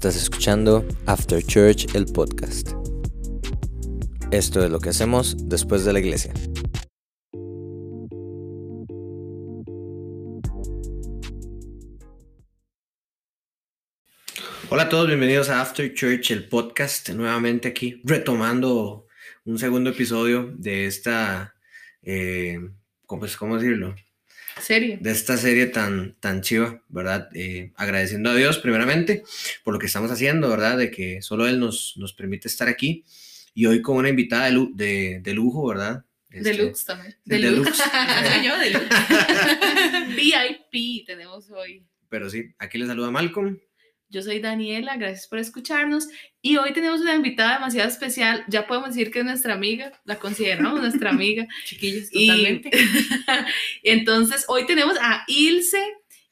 Estás escuchando After Church, el podcast. Esto es lo que hacemos después de la iglesia. Hola a todos, bienvenidos a After Church, el podcast, nuevamente aquí, retomando un segundo episodio de esta, eh, ¿cómo, ¿cómo decirlo? Serie. De esta serie tan, tan chiva, ¿verdad? Eh, agradeciendo a Dios primeramente por lo que estamos haciendo, ¿verdad? De que solo Él nos, nos permite estar aquí. Y hoy con una invitada de, de, de lujo, ¿verdad? Este, Deluxe también. Deluxe. Soy yo, Deluxe. VIP tenemos hoy. Pero sí, aquí le saluda Malcolm. Yo soy Daniela, gracias por escucharnos. Y hoy tenemos una invitada demasiado especial. Ya podemos decir que es nuestra amiga, la consideramos nuestra amiga. Chiquillos, totalmente. entonces, hoy tenemos a Ilse.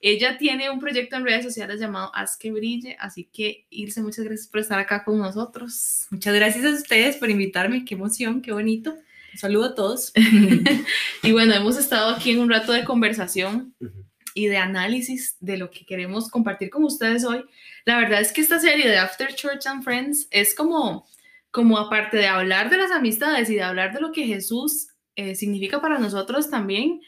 Ella tiene un proyecto en redes sociales llamado Haz que Brille. Así que, Ilse, muchas gracias por estar acá con nosotros. Muchas gracias a ustedes por invitarme. Qué emoción, qué bonito. Un saludo a todos. y bueno, hemos estado aquí en un rato de conversación y de análisis de lo que queremos compartir con ustedes hoy. La verdad es que esta serie de After Church and Friends es como, como aparte de hablar de las amistades y de hablar de lo que Jesús eh, significa para nosotros también,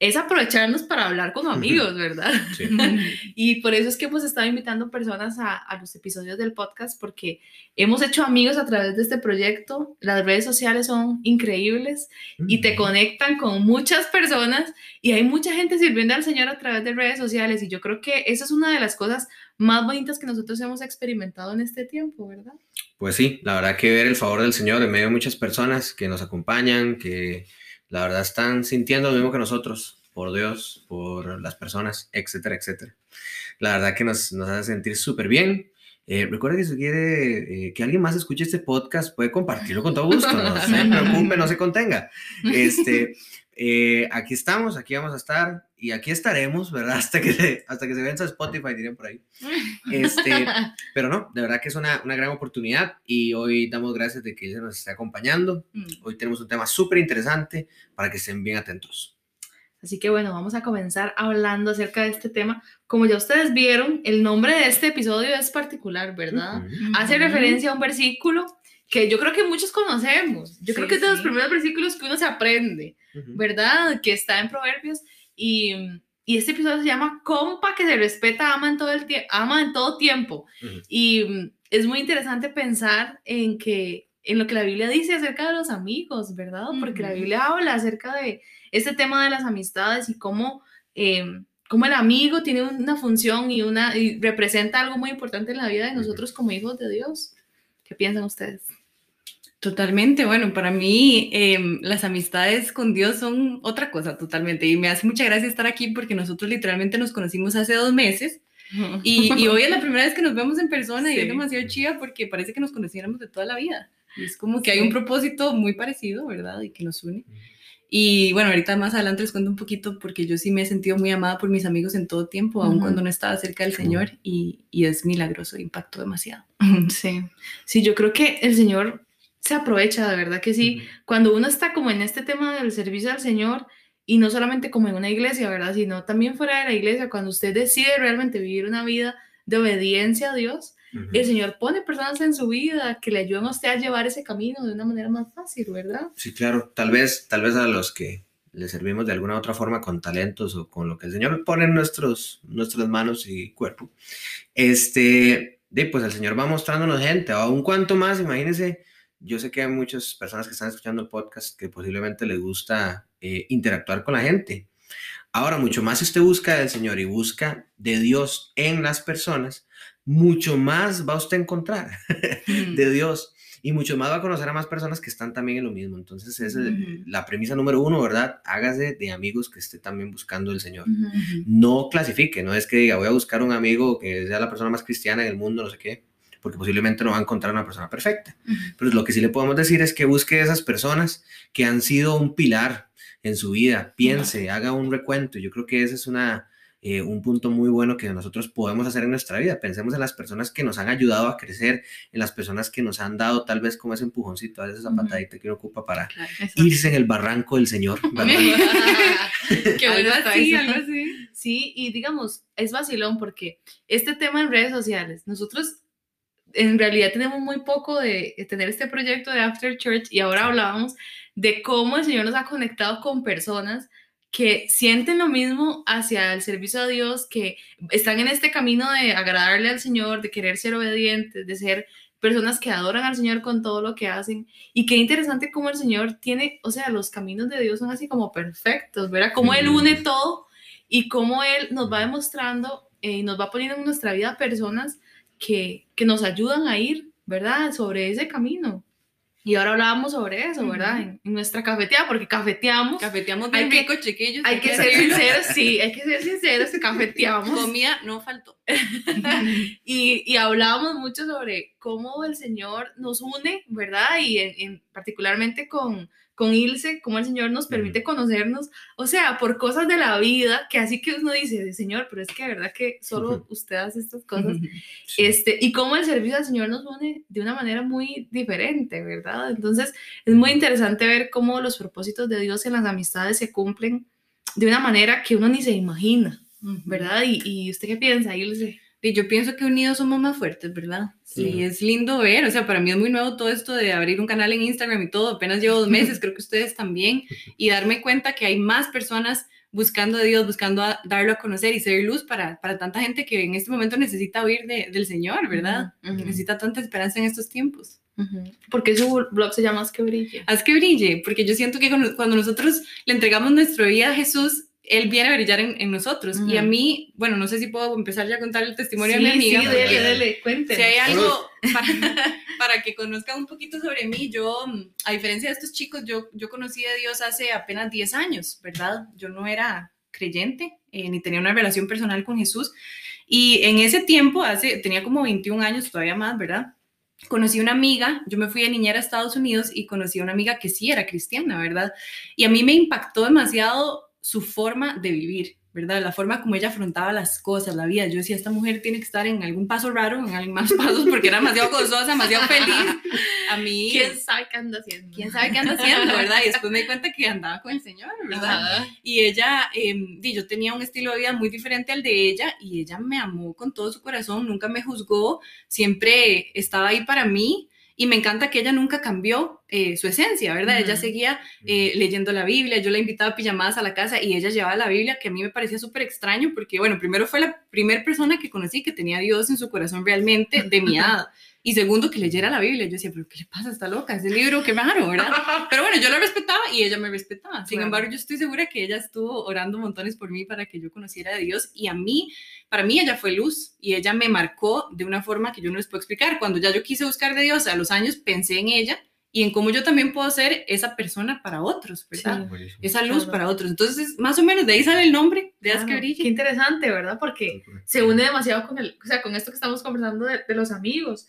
es aprovecharnos para hablar como amigos, ¿verdad? y por eso es que hemos estado invitando personas a, a, los episodios del podcast, porque hemos hecho amigos a través de este proyecto. Las redes sociales son increíbles y te conectan con muchas personas y hay mucha gente sirviendo al Señor a través de redes sociales y yo creo que esa es una de las cosas más bonitas que nosotros hemos experimentado en este tiempo, ¿verdad? Pues sí, la verdad que ver el favor del Señor en medio de muchas personas que nos acompañan, que la verdad están sintiendo lo mismo que nosotros, por Dios, por las personas, etcétera, etcétera. La verdad que nos, nos hace sentir súper bien. Eh, recuerda que si quiere eh, que alguien más escuche este podcast, puede compartirlo con todo gusto, no se preocupe, no se contenga. Este, eh, aquí estamos, aquí vamos a estar y aquí estaremos, ¿verdad? Hasta que se, hasta que se venza Spotify, dirían por ahí. Este, pero no, de verdad que es una, una, gran oportunidad y hoy damos gracias de que ella nos esté acompañando. Mm. Hoy tenemos un tema súper interesante para que estén bien atentos. Así que bueno, vamos a comenzar hablando acerca de este tema. Como ya ustedes vieron, el nombre de este episodio es particular, ¿verdad? Hace referencia a un versículo que yo creo que muchos conocemos. Yo creo que es de los primeros versículos que uno se aprende, ¿verdad? Que está en Proverbios. Y, y, este episodio se llama Compa que se respeta, ama en todo, el ama en todo tiempo. Y es muy interesante pensar en que en lo que la Biblia dice acerca de los amigos, ¿verdad? Porque la Biblia habla acerca de este tema de las amistades y cómo, eh, cómo el amigo tiene una función y, una, y representa algo muy importante en la vida de nosotros como hijos de Dios. ¿Qué piensan ustedes? Totalmente, bueno, para mí em, las amistades con Dios son otra cosa totalmente y me hace mucha gracia estar aquí porque nosotros literalmente nos conocimos hace dos meses y, y hoy es la primera vez que nos vemos en persona y es demasiado chida porque parece que nos conociéramos de toda la vida. Y es como que hay un propósito muy parecido, ¿verdad? Y que nos une. Y bueno, ahorita más adelante les cuento un poquito porque yo sí me he sentido muy amada por mis amigos en todo tiempo, aun cuando no estaba cerca del Señor y, y es milagroso, impactó demasiado. Sí, sí, yo creo que el Señor se aprovecha, de verdad que sí. Cuando uno está como en este tema del servicio al Señor y no solamente como en una iglesia, ¿verdad? Sino también fuera de la iglesia, cuando usted decide realmente vivir una vida de obediencia a Dios, el Señor pone personas en su vida que le ayudan a usted a llevar ese camino de una manera más fácil, ¿verdad? Sí, claro. Tal vez, tal vez a los que le servimos de alguna otra forma con talentos o con lo que el Señor pone en nuestros, nuestras manos y cuerpo. Este, de, pues el Señor va mostrándonos gente, o un cuanto más, imagínense yo sé que hay muchas personas que están escuchando el podcast que posiblemente les gusta eh, interactuar con la gente. Ahora, mucho más si usted busca del Señor y busca de Dios en las personas, mucho más va usted a encontrar de Dios y mucho más va a conocer a más personas que están también en lo mismo. Entonces, esa es la premisa número uno, ¿verdad? Hágase de amigos que esté también buscando el Señor. No clasifique, no es que diga, voy a buscar un amigo que sea la persona más cristiana en el mundo, no sé qué porque posiblemente no va a encontrar una persona perfecta. Pero lo que sí le podemos decir es que busque esas personas que han sido un pilar en su vida, piense, haga un recuento. Yo creo que ese es una, eh, un punto muy bueno que nosotros podemos hacer en nuestra vida. Pensemos en las personas que nos han ayudado a crecer, en las personas que nos han dado tal vez como ese empujoncito, a veces esa patadita que uno ocupa para irse en el barranco del Señor. Qué bueno así, algo así. Sí, y digamos, es vacilón porque este tema en redes sociales, nosotros en realidad tenemos muy poco de tener este proyecto de After Church y ahora hablábamos de cómo el Señor nos ha conectado con personas que sienten lo mismo hacia el servicio a Dios, que están en este camino de agradarle al Señor, de querer ser obedientes, de ser personas que adoran al Señor con todo lo que hacen. Y qué interesante cómo el Señor tiene, o sea, los caminos de Dios son así como perfectos, ¿verdad? Cómo Él une todo y cómo Él nos va demostrando eh, y nos va poniendo en nuestra vida personas que, que nos ayudan a ir, ¿verdad? Sobre ese camino. Y ahora hablábamos sobre eso, ¿verdad? en, nuestra cafeteada, porque cafeteamos. Cafeteamos bien rico, chiquillos. Hay que ser sinceros, sí, hay que ser sinceros, cafeteamos. Comida no faltó. y, y hablábamos mucho sobre cómo el Señor nos une, ¿verdad? Y en, particularmente con, con Ilse, cómo el Señor nos permite conocernos, o sea, por cosas de la vida, que así que uno dice, Señor, pero es que de verdad que solo usted hace estas cosas, este, y cómo el servicio al Señor nos une de una manera muy diferente, ¿verdad? Entonces, es muy interesante ver cómo los propósitos de Dios en las amistades se cumplen de una manera que uno ni se imagina, ¿verdad? ¿Y, y usted qué piensa, Ilse? Y yo pienso que unidos somos más fuertes, ¿verdad? Sí, es lindo ver, o sea, para mí es muy nuevo todo esto de abrir un canal en Instagram y todo, apenas llevo dos meses, creo que ustedes también, y darme cuenta que hay más personas buscando a Dios, buscando a darlo a conocer y ser luz para, para tanta gente que en este momento necesita oír del Señor, ¿verdad? Necesita tanta esperanza en estos tiempos. Porque su blog se llama Haz que brille. Haz que brille, porque yo siento que cuando nosotros le entregamos nuestra vida a Jesús, él viene a brillar en, nosotros. Y a mí, bueno, no sé si puedo empezar ya a contar el testimonio de mi amiga. Sí, dele, dele, cuente. Si hay algo para, que conozcan un poquito sobre mí, yo, a diferencia de estos chicos, yo, yo conocí a Dios hace apenas 10 años, ¿verdad? Yo no era creyente, eh, ni tenía una relación personal con Jesús. Y en ese tiempo, hace, tenía como 21 años, todavía más, ¿verdad? conocí una amiga, yo me fui a niñera a Estados Unidos y conocí a una amiga que sí era cristiana, ¿verdad? Y a mí me impactó demasiado su forma de vivir, ¿verdad? La forma como ella afrontaba las cosas, la vida. Yo decía, esta mujer tiene que estar en algún paso raro, en algún más pasos, porque era demasiado gozosa, demasiado feliz. A mí... ¿Quién sabe qué anda haciendo? ¿Quién sabe qué anda haciendo, verdad? Y después me di cuenta que andaba con el Señor, ¿verdad? Y ella, eh, yo tenía un estilo de vida muy diferente al de ella y ella me amó con todo su corazón, nunca me juzgó, siempre estaba ahí para mí y me encanta que ella nunca cambió eh, su esencia, ¿verdad? Ella seguía eh, leyendo la Biblia, yo la invitaba a pijamadas a la casa y ella llevaba la Biblia, que a mí me parecía súper extraño porque, bueno, primero fue la primera persona que conocí que tenía a Dios en su corazón realmente de mi edad. Y segundo, que leyera la Biblia. Yo decía, pero ¿qué le pasa? Está loca, ese libro, qué raro, ¿verdad? Pero bueno, yo la respetaba y ella me respetaba. Sin embargo, yo estoy segura que ella estuvo orando montones por mí para que yo conociera a Dios. Y a mí, para mí, ella fue luz y ella me marcó de una forma que yo no les puedo explicar. Cuando ya yo quise buscar de Dios a los años, pensé en ella y en cómo yo también puedo ser esa persona para otros, ¿verdad? esa luz para otros. Entonces, más o menos de ahí sale el nombre de Haz que brille. Qué interesante, ¿verdad? Porque se une demasiado con el, o sea, con esto que estamos conversando de, de los amigos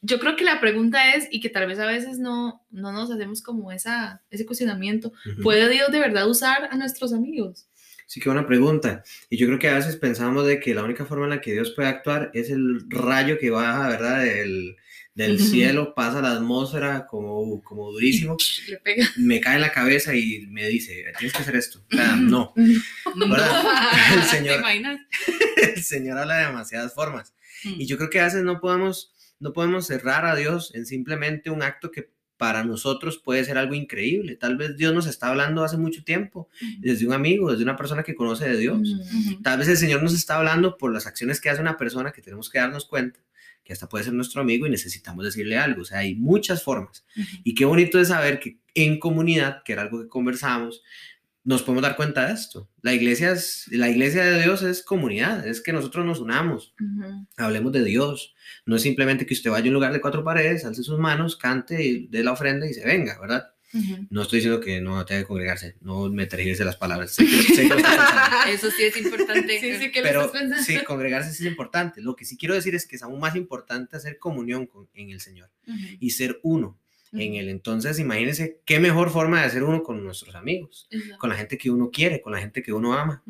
yo creo que la pregunta es, y que tal vez a veces no, no nos hacemos como esa, ese cuestionamiento, ¿puede Dios de verdad usar a nuestros amigos? Sí, qué buena pregunta. Y yo creo que a veces pensamos de que la única forma en la que Dios puede actuar es el rayo que baja, ¿verdad? Del, del cielo, pasa la atmósfera como, como durísimo, me cae en la cabeza y me dice, tienes que hacer esto. O sea, no. El Señor, el Señor habla de demasiadas formas. Y yo creo que a veces no podemos no podemos cerrar a Dios en simplemente un acto que para nosotros puede ser algo increíble. Tal vez Dios nos está hablando hace mucho tiempo, desde un amigo, desde una persona que conoce de Dios. Tal vez el Señor nos está hablando por las acciones que hace una persona que tenemos que darnos cuenta, que hasta puede ser nuestro amigo y necesitamos decirle algo. O sea, hay muchas formas. Y qué bonito es saber que en comunidad, que era algo que conversamos, nos podemos dar cuenta de esto. La iglesia, es, la iglesia de Dios es comunidad, es que nosotros nos unamos, hablemos de Dios. No es simplemente que usted vaya a un lugar de cuatro paredes, alce sus manos, cante, dé la ofrenda y se venga, ¿verdad? No estoy diciendo que no tenga que congregarse, no me trajese las palabras. Eso sí es importante. sí, sí, pero sí, congregarse sí es importante. Lo que sí quiero decir es que es aún más importante hacer comunión con, en el Señor y ser uno en él. Entonces, imagínense qué mejor forma de hacer uno con nuestros amigos, con la gente que uno quiere, con la gente que uno ama.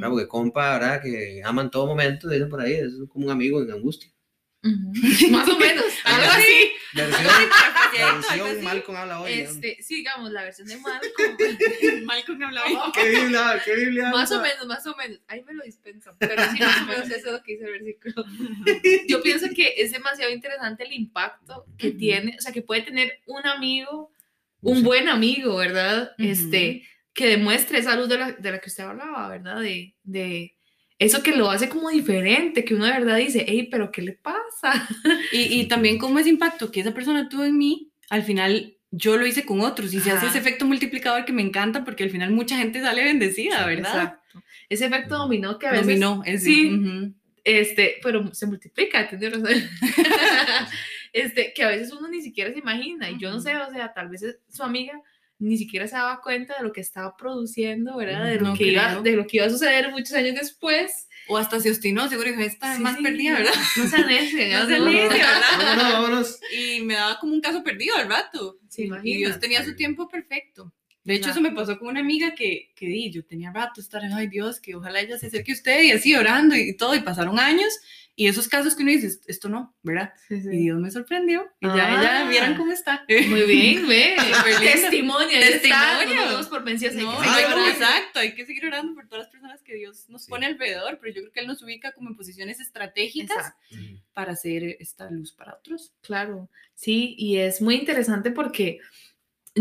Porque compa, ¿verdad? Que ama en todo momento, dicen por ahí, es como un amigo en angustia. Más o menos, algo así. Versión, versión Malcolm habla hoy. Este, sí, digamos, la versión de Malcolm. Malcolm habla hoy. ¿Qué Biblia? ¿Qué Biblia? Más o menos, más o menos. Ahí me lo dispensan. Pero sí, más o menos eso es lo que dice el versículo. Yo pienso que es demasiado interesante el impacto que tiene, o sea, que puede tener un amigo, un buen amigo, ¿verdad? Este, que demuestre esa luz de la, de la que usted hablaba, ¿verdad? De, de eso que lo hace como diferente, que uno de verdad dice, hey, pero ¿qué le pasa? Y, y también como ese impacto que esa persona tuvo en mí, al final yo lo hice con otros y se hace Ajá. ese efecto multiplicador que me encanta porque al final mucha gente sale bendecida, ¿verdad? Exacto. Ese efecto dominó que a veces... Dominó, es Sí. ujú. Este, pero se multiplica. O sea, este, que a veces uno ni siquiera se imagina, y yo no sé, o sea, tal vez su amiga ni siquiera se daba cuenta de lo que estaba produciendo, ¿verdad? De lo, No que, iba, de lo que iba a suceder muchos años después. O hasta se obstinó, seguro dijo, esta es Sí, más sí. perdida, ¿verdad? No sean necias, No sean necias, ¿verdad? Vámonos, vámonos. Y me daba como un caso perdido al rato. ¿Se y? Dios tenía su tiempo perfecto. De hecho, Claro. eso me pasó con una amiga que, que di, yo tenía rato estar, ay Dios, que ojalá ella se acerque a usted y así orando y todo, y pasaron años, y esos casos que uno dice, esto no, ¿verdad? Sí, sí. Y Dios me sorprendió, y ya Ah. ella, vieran cómo está. Muy bien, ve. Testimonio, Testimonio. no por vencidos, hay No, orando. exacto, hay que seguir orando por todas las personas que Dios nos Sí. pone alrededor, pero yo creo que Él nos ubica como en posiciones estratégicas Exacto. para hacer esta luz para otros. Claro, sí, y es muy interesante porque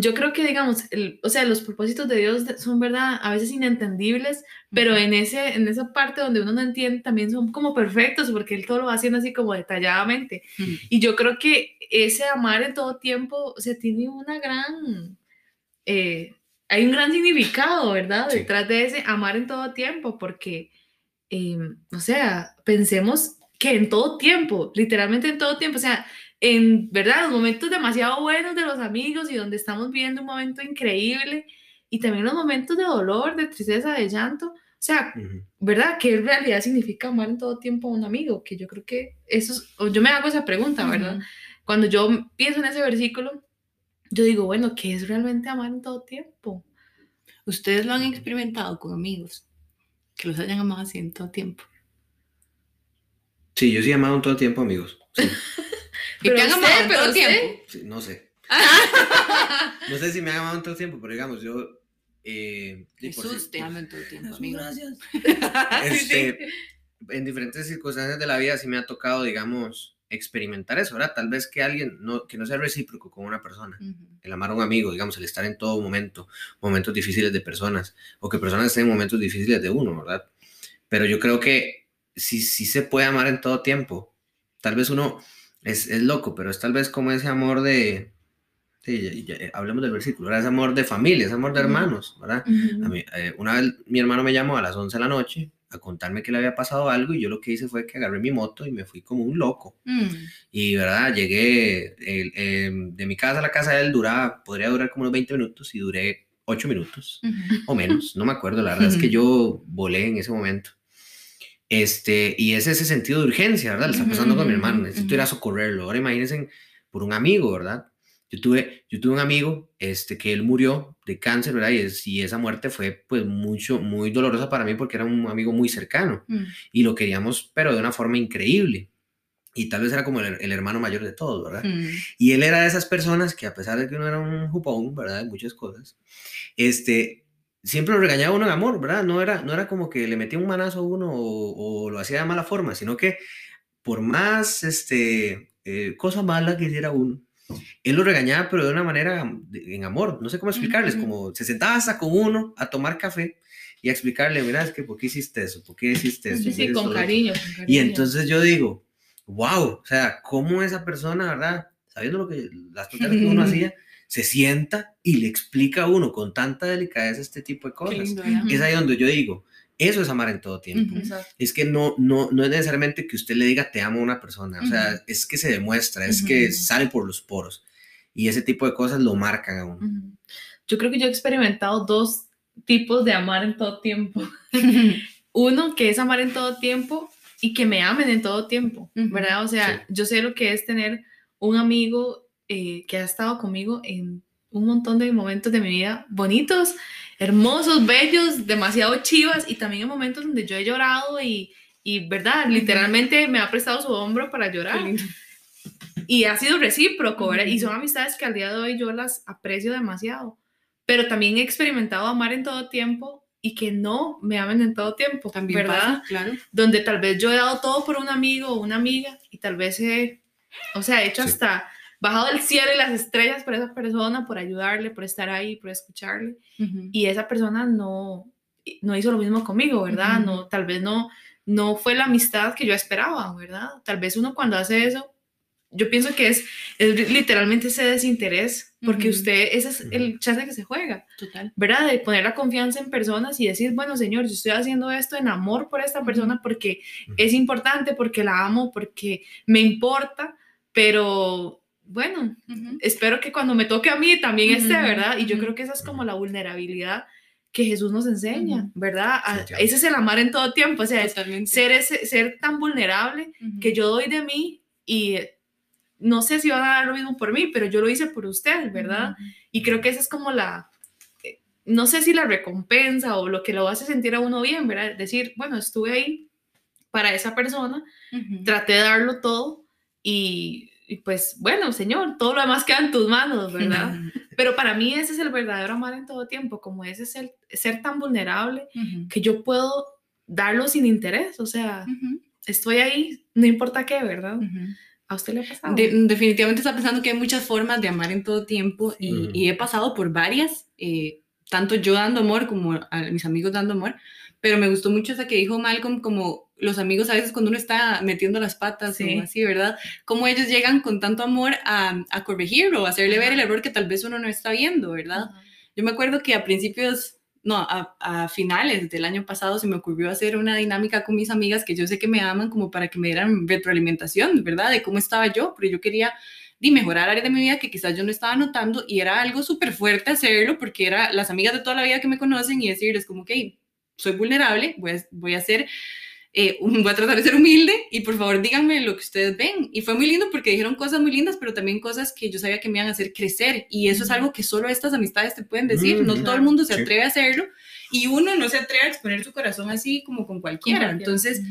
yo creo que, digamos, el- o sea, los propósitos de Dios son, ¿verdad? A veces inentendibles, pero en, ese, en esa parte donde uno no entiende también son como perfectos porque Él todo lo va haciendo así como detalladamente. Ujú. Y yo creo que ese amar en todo tiempo, o sea, tiene una gran, eh, hay un gran significado, ¿verdad? Sí. Detrás de ese amar en todo tiempo, porque, eh, o sea, pensemos que en todo tiempo, literalmente en todo tiempo, o sea, en verdad, los momentos demasiado buenos de los amigos y donde estamos viviendo un momento increíble y también los momentos de dolor, de tristeza, de llanto, o sea. ¿verdad? ¿Qué en realidad significa amar en todo tiempo a un amigo? Que yo creo que eso es, o yo me hago esa pregunta, ¿verdad? Ujú. Cuando yo pienso en ese versículo, yo digo, bueno, ¿qué es realmente amar en todo tiempo? Ustedes lo han experimentado con amigos que los hayan amado así en todo tiempo. Sí, yo sí he amado en todo tiempo, amigos. Sí, que amado en pero todo usted. tiempo. sí, no sé. No sé si me han amado en todo tiempo, pero digamos, yo... Eh, sí, Jesús si- te ama en todo tiempo, Jesús, amigo. gracias. Sí, sí. Este, en diferentes circunstancias de la vida sí me ha tocado, digamos, experimentar eso, ¿verdad? Tal vez que alguien, no, que no sea recíproco con una persona. Ujú. el amar a un amigo, digamos, el estar en todo momento, momentos difíciles de personas, o que personas estén en momentos difíciles de uno, ¿verdad? Pero yo creo que sí, sí se puede amar en todo tiempo. Tal vez uno es, es loco, pero es tal vez como ese amor de, sí, ya- ya- hablemos del versículo, ¿verdad? Ese amor de familia, ese amor de hermanos, ¿verdad? A mí, eh, una vez mi hermano me llamó a las 11 de la noche a contarme que le había pasado algo y yo lo que hice fue que agarré mi moto y me fui como un loco. Mm. Y, ¿verdad? Llegué el- em, de mi casa a la casa de él, duraba, podría durar como unos 20 minutos y duré 8 minutos Ujú. o menos, no me acuerdo, la verdad es que yo volé en ese momento. Este, y es ese sentido de urgencia, ¿verdad? Le está pasando con mi hermano, necesito ir a socorrerlo. Ahora imagínense por un amigo, ¿verdad? Yo tuve, yo tuve un amigo este, que él murió de cáncer, ¿verdad? Y, es- y esa muerte fue pues mucho, muy dolorosa para mí porque era un amigo muy cercano Mm. y lo queríamos, pero de una forma increíble. Y tal vez era como el, el hermano mayor de todos, ¿verdad? Mm. Y él era de esas personas que a pesar de que uno era un jupón, ¿verdad? De muchas cosas, este, siempre lo regañaba uno en amor, ¿verdad? No era, no era como que le metía un manazo a uno o, o lo hacía de mala forma, sino que por más, este, eh, cosa mala que hiciera uno, él lo regañaba, pero de una manera de- en amor, no sé cómo explicarles, Ujú. como se sentaba hasta con uno a tomar café y a explicarle, mira, es que ¿por qué hiciste eso? ¿Por qué hiciste eso? Sí, sí, con esto, lo otro". cariño, con Y cariño. entonces yo digo, wow, o sea, cómo esa persona, ¿verdad? Sabiendo lo que las tonterías que uno hacía, se sienta y le explica a uno con tanta delicadeza este tipo de Qué cosas. Es ahí donde yo digo, eso es amar en todo tiempo. Es que no, no, no es necesariamente que usted le diga te amo a una persona, o sea, es que se demuestra, es que sale por los poros. Y ese tipo de cosas lo marcan a uno. Yo creo que yo he experimentado dos tipos de amar en todo tiempo. Uno que es amar en todo tiempo y que me amen en todo tiempo. ¿verdad? O sea, yo sé lo que es tener un amigo eh, que ha estado conmigo en un montón de momentos de mi vida bonitos, hermosos, bellos, demasiado chivas y también en momentos donde yo he llorado y, y, ¿verdad? Literalmente me ha prestado su hombro para llorar. Y ha sido recíproco, ¿verdad? Y son amistades que al día de hoy yo las aprecio demasiado. Pero también he experimentado amar en todo tiempo y que no me amen en todo tiempo, También ¿verdad? pasa, claro. Donde tal vez yo he dado todo por un amigo o una amiga y tal vez he, o sea, he hecho Sí. hasta bajado del cielo y las estrellas por esa persona, por ayudarle, por estar ahí, por escucharle Ujú. y esa persona no, no hizo lo mismo conmigo, ¿verdad? Ujú. no, tal vez no, no fue la amistad que yo esperaba, ¿verdad? Tal vez uno cuando hace eso, yo pienso que es, es literalmente ese desinterés, porque Ujú. usted, ese es el chance que se juega, Total. ¿verdad? De poner la confianza en personas y decir, bueno, señor, yo estoy haciendo esto en amor por esta persona porque es importante, porque la amo, porque me importa, pero bueno, espero que cuando me toque a mí también esté, Ujú, ¿verdad? Y yo creo que esa es como la vulnerabilidad que Jesús nos enseña. ¿verdad? A- Sí, ese es el amar en todo tiempo, o sea, es Totalmente. ser, ese, ser tan vulnerable que yo doy de mí y eh, no sé si van a dar lo mismo por mí, pero yo lo hice por usted, ¿verdad? Y creo que esa es como la, eh, no sé si la recompensa o lo que lo hace sentir a uno bien, ¿verdad? Decir, bueno, estuve ahí para esa persona, Ujú. traté de darlo todo y, y pues bueno, Señor, todo lo demás queda en tus manos, ¿verdad? Pero para mí ese es el verdadero amar en todo tiempo, como ese es el ser tan vulnerable que yo puedo darlo sin interés, o sea, estoy ahí, no importa qué, ¿verdad? ¿A usted le ha pasado? De- definitivamente está pensando que hay muchas formas de amar en todo tiempo y, y he pasado por varias, eh, tanto yo dando amor como a mis amigos dando amor, pero me gustó mucho esa que dijo Malcolm, como los amigos a veces cuando uno está metiendo las patas Sí. o así, ¿verdad? Como ellos llegan con tanto amor a, a corregirlo, a hacerle ver el error que tal vez uno no está viendo, ¿verdad? Ajá. Yo me acuerdo que a principios, no, a, a finales del año pasado se me ocurrió hacer una dinámica con mis amigas que yo sé que me aman como para que me dieran retroalimentación, ¿verdad? De cómo estaba yo, pero yo quería di, mejorar áreas de mi vida que quizás yo no estaba notando y era algo súper fuerte hacerlo porque era las amigas de toda la vida que me conocen y decirles como que soy vulnerable, voy a, voy a ser... eh, un- voy a tratar de ser humilde y por favor díganme lo que ustedes ven. Y fue muy lindo porque dijeron cosas muy lindas, pero también cosas que yo sabía que me iban a hacer crecer. Y eso es algo que solo estas amistades te pueden decir. Mm, no todo el mundo se atreve a hacerlo y uno no se atreve a exponer su corazón así como con cualquiera. Entonces,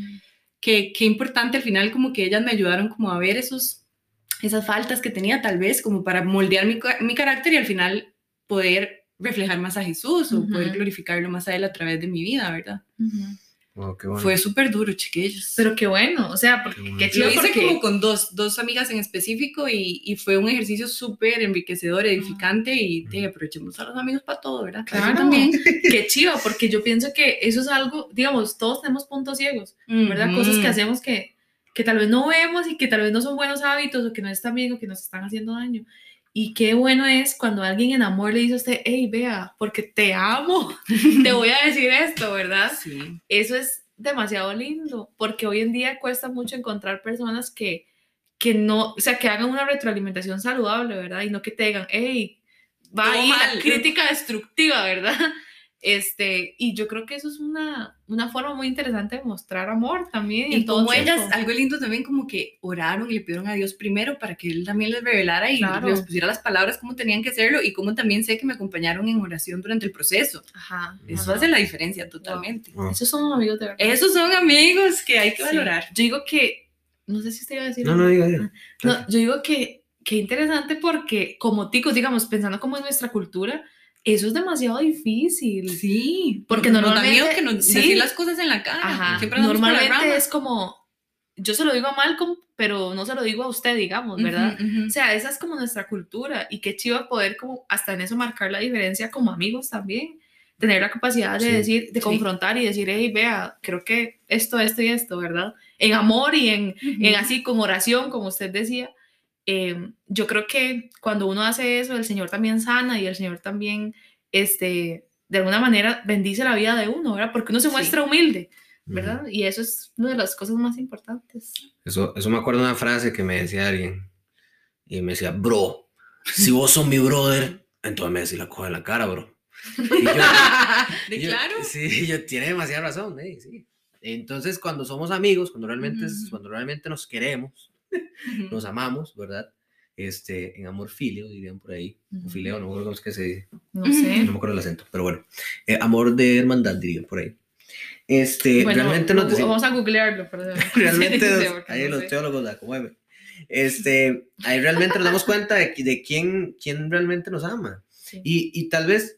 qué, qué importante al final como que ellas me ayudaron como a ver esos, esas faltas que tenía tal vez como para moldear mi, mi carácter y al final poder reflejar más a Jesús o poder Ujú. glorificarlo más a Él a través de mi vida, ¿verdad? Ujú. Wow, qué bueno. Fue súper duro, chiquillos. Pero qué bueno, o sea, porque Qué bueno. qué Lo hice porque... como con dos, dos amigas en específico y, y fue un ejercicio súper enriquecedor, edificante y te aprovechemos a los amigos para todo, ¿verdad? Claro, eso también. qué chido, porque yo pienso que eso es algo, digamos, todos tenemos puntos ciegos, ¿verdad? Ujú. Cosas que hacemos que, que tal vez no vemos y que tal vez no son buenos hábitos o que no están bien o que nos están haciendo daño. Y qué bueno es cuando alguien en amor le dice a usted, hey, vea, porque te amo, te voy a decir esto, ¿verdad? Sí. Eso es demasiado lindo, porque hoy en día cuesta mucho encontrar personas que, que no, o sea, que hagan una retroalimentación saludable, ¿verdad? Y no que te digan, hey, va la mal". crítica destructiva, ¿verdad? Este, y yo creo que eso es una, una forma muy interesante de mostrar amor también. Y como tiempo. ellas, algo lindo también como que oraron y le pidieron a Dios primero para que Él también les revelara y Claro. les pusiera las palabras como tenían que hacerlo y como también sé que me acompañaron en oración durante el proceso. Ajá, Eso ajá. hace la diferencia totalmente. Wow. Esos son amigos de verdad. Esos son amigos que hay que Sí. valorar. Yo digo que, no sé si usted iba a decir. No, algo. no, diga, diga. No, yo digo que qué interesante porque como ticos, digamos, pensando como en nuestra cultura, eso es demasiado difícil. Sí, Porque da normalmente- miedo que nos sí. decir las cosas en la cara. Ajá. Siempre Normalmente es como, yo se lo digo a Malcolm, pero no se lo digo a usted, digamos, ¿verdad? Ujú, ujú. O sea, esa es como nuestra cultura y qué chido poder como hasta en eso marcar la diferencia como amigos también. Tener la capacidad de Sí. decir, de Sí. confrontar y decir, hey, vea, creo que esto, esto y esto, ¿verdad? En amor y en, en así con oración, como usted decía. Eh, yo creo que cuando uno hace eso, el Señor también sana y el Señor también, este, de alguna manera, bendice la vida de uno, ¿verdad? Porque uno se Sí. muestra humilde, ¿verdad? Y eso es una de las cosas más importantes. Eso, eso me acuerdo de una frase que me decía alguien. Y me decía, bro, si vos sos mi brother, entonces me decís la cosa en la cara, bro. Y yo, De yo- claro. Sí, yo, tiene demasiada razón, eh, sí. Entonces, cuando somos amigos, cuando realmente, es- Ujú. cuando realmente nos queremos, Nos amamos, ¿verdad? Este, en amor filio, dirían por ahí. Ujú. fileo, no me acuerdo cómo es que se dice. No sé. No me acuerdo el acento, pero bueno. Eh, amor de hermandad, dirían por ahí. Este, realmente nos decimos, Vamos a googlearlo, perdón. realmente porque ahí no los sé. teólogos la acomodan. Este, ahí realmente nos damos cuenta de, de quién, quién realmente nos ama. Sí. Y, y tal vez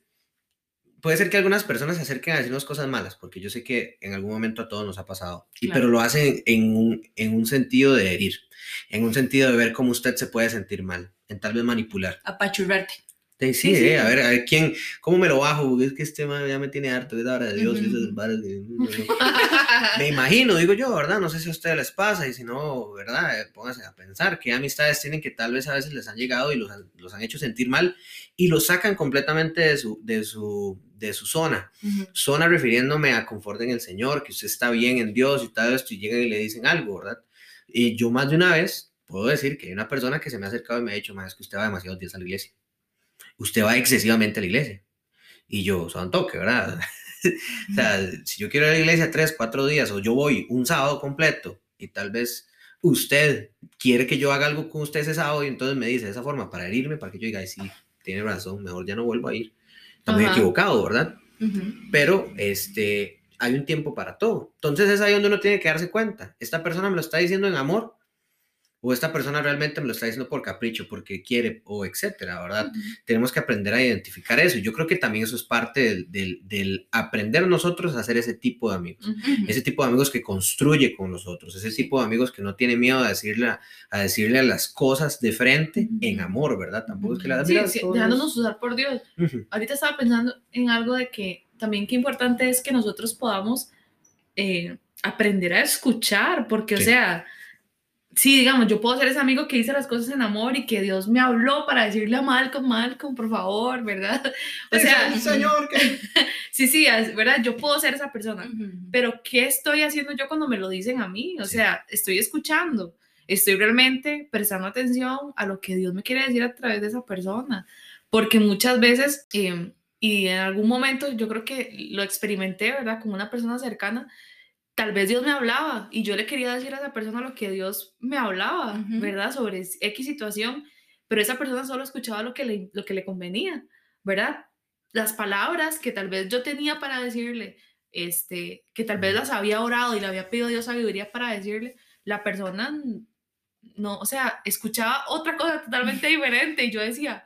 puede ser que algunas personas se acerquen a decirnos cosas malas, porque yo sé que en algún momento a todos nos ha pasado, y, pero lo hacen en un, en un sentido de herir, en un sentido de ver cómo usted se puede sentir mal, en tal vez manipular. Apachurrarte. Sí, sí, eh, a ver, a ver, ¿quién, ¿cómo me lo bajo? Porque Es que este man ya me tiene harto, es la hora de Dios, varas de- Me imagino, digo yo, ¿verdad? No sé si a ustedes les pasa y si no, ¿verdad? Eh, Pónganse a pensar que amistades tienen que tal vez a veces les han llegado y los han, los han hecho sentir mal y los sacan completamente de su, de su, de su zona. Zona refiriéndome a confort en el Señor, que usted está bien en Dios y tal vez y llegan y le dicen algo, ¿verdad? Y yo más de una vez puedo decir que hay una persona que se me ha acercado y me ha dicho, más es que usted va demasiados días a la iglesia. Usted va excesivamente a la iglesia. Y yo, son toque, ¿verdad? O sea, si yo quiero ir a la iglesia tres, cuatro días o yo voy un sábado completo y tal vez usted quiere que yo haga algo con usted ese sábado y entonces me dice de esa forma para herirme, para que yo diga, "Ay, sí, tiene razón, mejor ya no vuelvo a ir. Ajá. equivocado, ¿verdad? Pero este, hay un tiempo para todo. Entonces es ahí donde uno tiene que darse cuenta. Esta persona me lo está diciendo en amor o esta persona realmente me lo está diciendo por capricho, porque quiere o etcétera, ¿verdad? tenemos que aprender a identificar eso. Yo creo que también eso es parte del, del- del aprender nosotros a hacer ese tipo de amigos. Ese tipo de amigos que construye con nosotros. Ese tipo de amigos que no tiene miedo a decirle a, a decirle las cosas de frente en amor, ¿verdad? Tampoco es que la Sí, sí, dejándonos usar por Dios. Ahorita estaba pensando en algo de que también qué importante es que nosotros podamos eh, aprender a escuchar, porque, Sí. o sea, sí, digamos, yo puedo ser ese amigo que dice las cosas en amor y que Dios me habló para decirle a Malcolm, Malcolm, por favor, ¿verdad? O sea, Sí, señor, que... sí, sí, es- ¿verdad? Yo puedo ser esa persona. Pero ¿qué estoy haciendo yo cuando me lo dicen a mí? O Sí. sea, estoy escuchando, estoy realmente prestando atención a lo que Dios me quiere decir a través de esa persona. Porque muchas veces, eh, y en algún momento yo creo que lo experimenté, ¿verdad? Con una persona cercana, tal vez Dios me hablaba y yo le quería decir a esa persona lo que Dios me hablaba, Ujú. ¿verdad? Sobre X situación, pero esa persona solo escuchaba lo que le, lo que le convenía, ¿verdad? Las palabras que tal vez yo tenía para decirle, este, que tal vez las había orado y le había pedido a Dios sabiduría para decirle, la persona no, o sea, escuchaba otra cosa totalmente diferente y yo decía,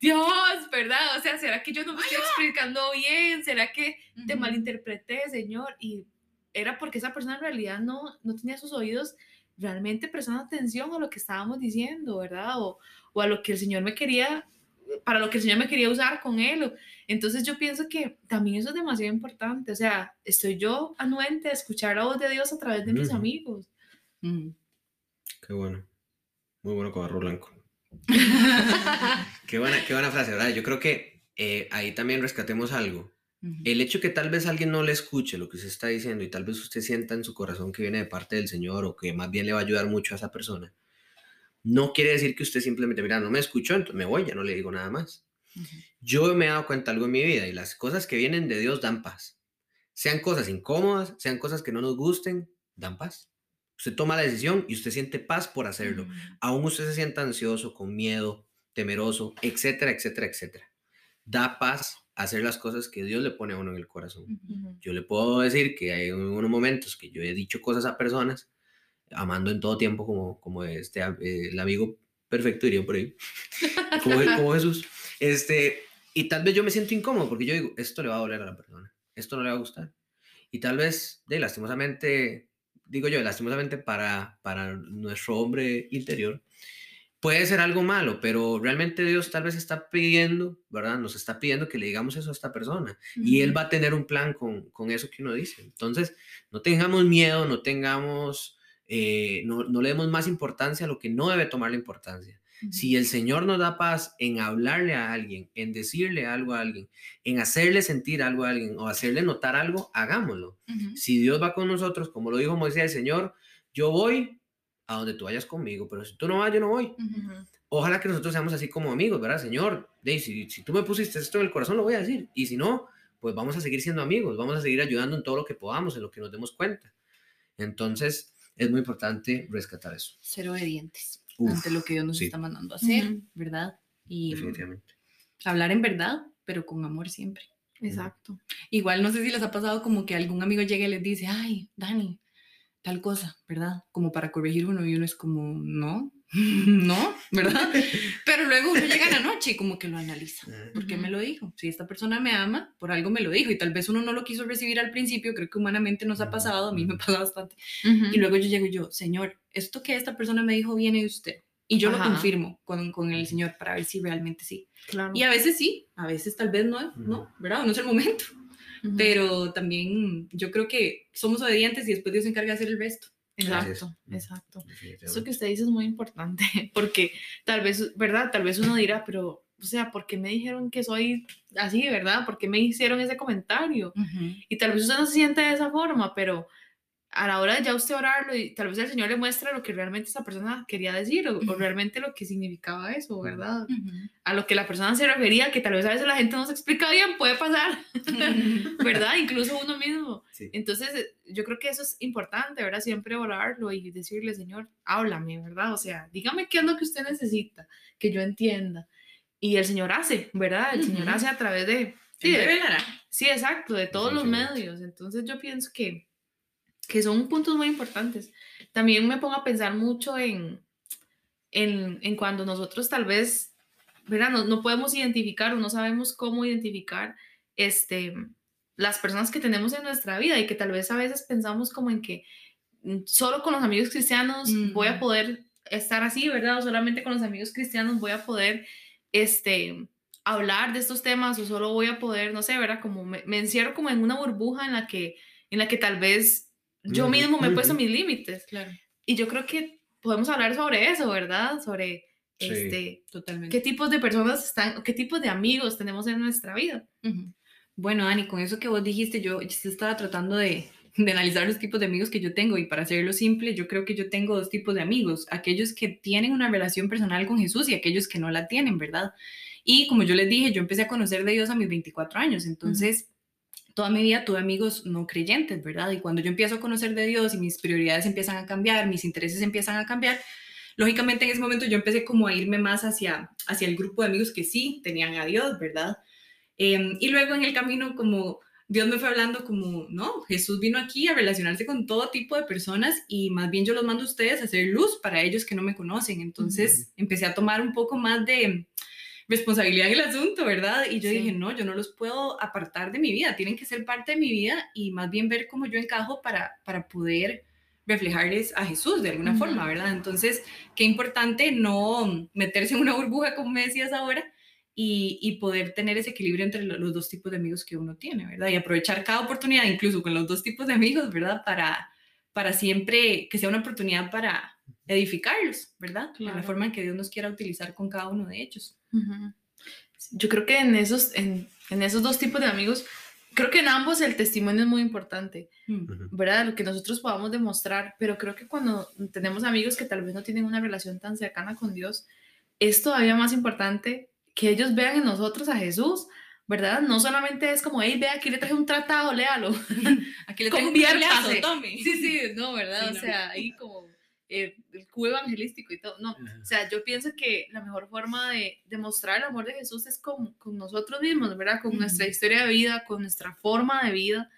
Dios, ¿verdad? O sea, ¿será que yo no me estoy explicando bien? ¿Será que te malinterpreté, Señor? Y era porque esa persona en realidad no, no tenía sus oídos realmente prestando atención a lo que estábamos diciendo, ¿verdad? O, o a lo que el Señor me quería, para lo que el Señor me quería usar con él. o- Entonces yo pienso que también eso es demasiado importante. O sea, estoy yo anuente a escuchar la voz de Dios a través de mis Ujú. amigos. Ujú. Qué bueno. Muy bueno con blanco. Qué buena, qué buena frase, ¿verdad? Yo creo que eh, ahí también rescatemos algo. El hecho que tal vez alguien no le escuche lo que usted está diciendo y tal vez usted sienta en su corazón que viene de parte del Señor o que más bien le va a ayudar mucho a esa persona, no quiere decir que usted simplemente, mira, no me escuchó, entonces me voy, ya no le digo nada más. Yo me he dado cuenta algo en mi vida y las cosas que vienen de Dios dan paz. Sean cosas incómodas, sean cosas que no nos gusten, dan paz. Usted toma la decisión y usted siente paz por hacerlo. Aún usted se sienta ansioso, con miedo, temeroso, etcétera, etcétera, etcétera. Da paz hacer las cosas que Dios le pone a uno en el corazón. Ujú. Yo le puedo decir que hay unos momentos que yo he dicho cosas a personas, amando en todo tiempo, como, como este, eh, el amigo perfecto, diría por ahí, como, como Jesús. Este, y tal vez yo me siento incómodo porque yo digo, esto le va a doler a la persona, esto no le va a gustar. Y tal vez, de lastimosamente, digo yo, lastimosamente para, para nuestro hombre interior, puede ser algo malo, pero realmente Dios tal vez está pidiendo, ¿verdad? Nos está pidiendo que le digamos eso a esta persona y Él va a tener un plan con, con eso que uno dice. Entonces, no tengamos miedo, no tengamos, eh, no, no le demos más importancia a lo que no debe tomar la importancia. Si el Señor nos da paz en hablarle a alguien, en decirle algo a alguien, en hacerle sentir algo a alguien o hacerle notar algo, hagámoslo. Si Dios va con nosotros, como lo dijo Moisés, el Señor, yo voy a donde tú vayas conmigo, pero si tú no vas, yo no voy. Ujú. Ojalá que nosotros seamos así como amigos, ¿verdad, Señor? De, si, si tú me pusiste esto en el corazón, lo voy a decir. Y si no, pues vamos a seguir siendo amigos, vamos a seguir ayudando en todo lo que podamos, en lo que nos demos cuenta. Entonces, es muy importante rescatar eso. Ser obedientes Uf, ante lo que Dios nos sí. está mandando a hacer, Ujú. ¿verdad? Y Definitivamente. hablar en verdad, pero con amor siempre. Exacto. Igual no sé si les ha pasado como que algún amigo llega y les dice, ay, Dani, tal cosa, ¿verdad? Como para corregir uno y uno es como, no, no, ¿verdad? Pero luego uno llega en la noche y como que lo analiza. ¿Por qué me lo dijo? Si esta persona me ama, por algo me lo dijo y tal vez uno no lo quiso recibir al principio, creo que humanamente nos ha pasado, a mí me pasa bastante. Y luego yo llego y yo, Señor, esto que esta persona me dijo viene de usted. Y yo lo confirmo con, con, el Señor para ver si realmente sí. Claro. Y a veces sí, a veces tal vez no, ¿no? ¿Verdad? No es el momento. Pero también yo creo que somos obedientes y después Dios se encarga de hacer el resto. Exacto, exacto. Eso que usted dice es muy importante, porque tal vez, ¿verdad? Tal vez uno dirá, pero, o sea, ¿por qué me dijeron que soy así, verdad? ¿Por qué me hicieron ese comentario? Y tal vez usted no se siente de esa forma, pero a la hora de ya usted orarlo y tal vez el Señor le muestra lo que realmente esa persona quería decir o, realmente lo que significaba eso, ¿verdad? A lo que la persona se refería, que tal vez a veces la gente no se explica bien, puede pasar, ¿verdad? Incluso uno mismo. Entonces, yo creo que eso es importante, ¿verdad? Siempre orarlo y decirle, Señor, háblame, ¿verdad? O sea, dígame qué es lo que usted necesita, que yo entienda. Y el Señor hace, ¿verdad? El Señor hace a través de... Sí, sí, exacto, de todos los medios. Entonces, yo pienso que que son puntos muy importantes. También me pongo a pensar mucho en, en, en cuando nosotros tal vez, ¿verdad? No, no, podemos identificar o no sabemos cómo identificar este, las personas que tenemos en nuestra vida y que tal vez a veces pensamos como en que mm, solo con los amigos cristianos voy a poder estar así, ¿verdad? O solamente con los amigos cristianos voy a poder, este, hablar de estos temas o solo voy a poder, no sé, ¿verdad? Como me, me encierro como en una burbuja en la que, en la que tal vez yo mismo me he puesto mis límites. Claro. Y yo creo que podemos hablar sobre eso, ¿verdad? Sobre este, totalmente. qué tipos de personas están, qué tipos de amigos tenemos en nuestra vida. Bueno, Ani, con eso que vos dijiste, yo, estaba tratando de, de, analizar los tipos de amigos que yo tengo y para hacerlo simple, yo creo que yo tengo dos tipos de amigos, aquellos que tienen una relación personal con Jesús y aquellos que no la tienen, ¿verdad? Y como yo les dije, yo empecé a conocer de Dios a mis 24 años, entonces toda mi vida tuve amigos no creyentes, ¿verdad? Y cuando yo empiezo a conocer de Dios y mis prioridades empiezan a cambiar, mis intereses empiezan a cambiar, lógicamente en ese momento yo empecé como a irme más hacia, hacia el grupo de amigos que sí tenían a Dios, ¿verdad? Em, y luego en el camino como Dios me fue hablando como, no, Jesús vino aquí a relacionarse con todo tipo de personas y más bien yo los mando a ustedes a hacer luz para ellos que no me conocen. Entonces empecé a tomar un poco más de responsabilidad en el asunto, ¿verdad? Y yo dije, no, yo no los puedo apartar de mi vida, tienen que ser parte de mi vida y más bien ver cómo yo encajo para, para poder reflejarles a Jesús de alguna forma, ¿verdad? Entonces, qué importante no meterse en una burbuja, como me decías ahora, y, y, poder tener ese equilibrio entre los dos tipos de amigos que uno tiene, ¿verdad? Y aprovechar cada oportunidad, incluso con los dos tipos de amigos, ¿verdad? Para, para siempre que sea una oportunidad para edificarlos, ¿verdad? De la forma en que Dios nos quiera utilizar con cada uno de ellos. Yo creo que en esos, en, en, esos dos tipos de amigos, creo que en ambos el testimonio es muy importante, ¿verdad? Lo que nosotros podamos demostrar, pero creo que cuando tenemos amigos que tal vez no tienen una relación tan cercana con Dios, es todavía más importante que ellos vean en nosotros a Jesús, ¿verdad? No solamente es como, hey, ve, aquí le traje un tratado, léalo. aquí le traje un tratado, tome. Sí, sí, no, ¿verdad? o sea, ahí como eh, el cubo evangelístico y todo. No, o sea, yo pienso que la mejor forma de demostrar el amor de Jesús es con, con nosotros mismos, ¿verdad? Con nuestra historia de vida, con nuestra forma de vida,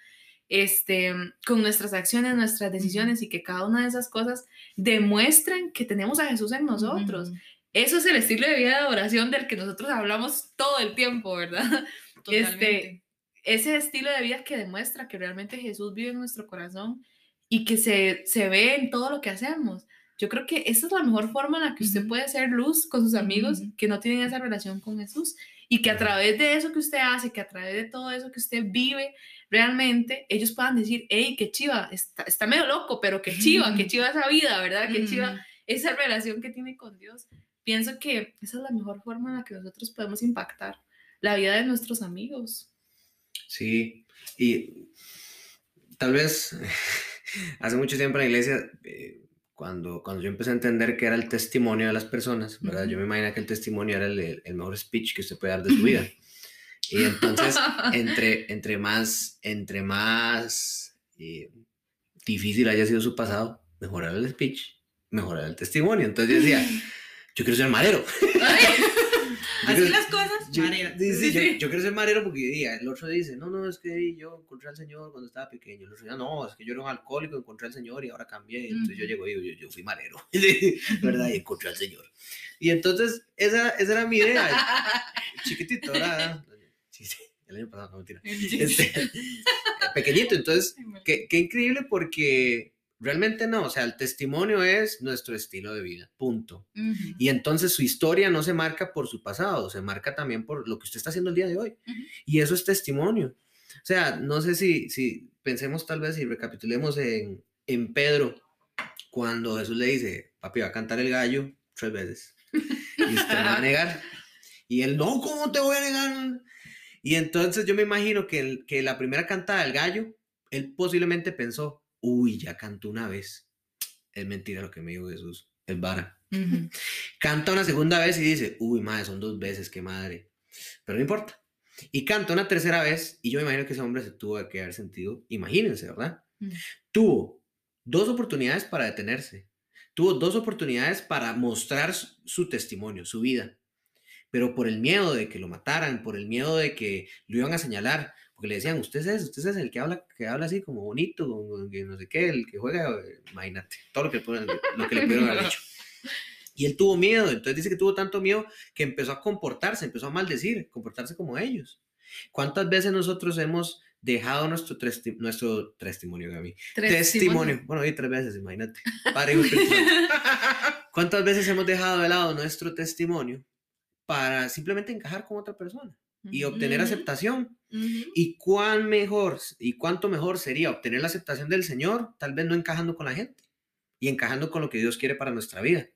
este, con nuestras acciones, nuestras decisiones y que cada una de esas cosas demuestren que tenemos a Jesús en nosotros. Eso es el estilo de vida de oración del que nosotros hablamos todo el tiempo, ¿verdad? Este, ese estilo de vida que demuestra que realmente Jesús vive en nuestro corazón y que se, se ve en todo lo que hacemos. Yo creo que esa es la mejor forma en la que usted puede hacer luz con sus amigos que no tienen esa relación con Jesús y que a través de eso que usted hace, que a través de todo eso que usted vive, realmente ellos puedan decir, hey, qué chiva, está, está medio loco, pero qué chiva, qué chiva esa vida, ¿verdad? Qué chiva esa relación que tiene con Dios. Pienso que esa es la mejor forma en la que nosotros podemos impactar la vida de nuestros amigos. Sí, y tal vez hace mucho tiempo en la iglesia, eh, cuando, cuando yo empecé a entender que era el testimonio de las personas, ¿verdad? Yo me imaginé que el testimonio era el, el, mejor speech que usted puede dar de su vida. Y entonces, entre, entre más, entre más eh, difícil haya sido su pasado, mejorar el speech, mejorar el testimonio. Entonces yo decía, yo quiero ser madero. Así las cosas, yo, marero. sí, sí, yo, yo, quiero ser marero porque día, el otro dice, no, no, es que yo encontré al Señor cuando estaba pequeño. El otro día, no, es que yo era un alcohólico, encontré al Señor y ahora cambié. Entonces yo llego y digo, yo, yo fui marero, ¿verdad? Y encontré al Señor. Y entonces, esa, esa era mi idea. Chiquitito, ¿verdad? Sí, sí, el año pasado, no mentira. Este, pequeñito, entonces, qué, qué increíble porque realmente no, o sea, el testimonio es nuestro estilo de vida, punto. Uh -huh. Y entonces su historia no se marca por su pasado, se marca también por lo que usted está haciendo el día de hoy. Uh -huh. Y eso es testimonio. O sea, no sé si, si pensemos tal vez y recapitulemos en, en Pedro, cuando Jesús le dice, papi, va a cantar el gallo tres veces. Y usted va a negar. Y él, no, ¿cómo te voy a negar? Y entonces yo me imagino que, el, que la primera cantada del gallo, él posiblemente pensó, uy, ya cantó una vez. Es mentira lo que me dijo Jesús, es vara. Uh -huh. Canta una segunda vez y dice, uy, madre, son dos veces, qué madre. Pero no importa. Y canta una tercera vez y yo me imagino que ese hombre se tuvo que haber sentido, imagínense, ¿verdad? Uh -huh. Tuvo dos oportunidades para detenerse. Tuvo dos oportunidades para mostrar su testimonio, su vida. Pero por el miedo de que lo mataran, por el miedo de que lo iban a señalar, porque le decían, usted es, usted es el que habla, que habla así como bonito, que no sé qué, el que juega, imagínate, todo lo que, lo que le pudieron haber dicho. Y él tuvo miedo, entonces dice que tuvo tanto miedo que empezó a comportarse, empezó a maldecir, comportarse como ellos. ¿Cuántas veces nosotros hemos dejado nuestro, testi nuestro testimonio, Gaby? Testimonio. Bueno, y tres veces, imagínate. ¿Cuántas veces hemos dejado de lado nuestro testimonio para simplemente encajar con otra persona? y obtener uh -huh. aceptación. Uh -huh. Y cuán mejor y cuánto mejor sería obtener la aceptación del Señor, tal vez no encajando con la gente y encajando con lo que Dios quiere para nuestra vida.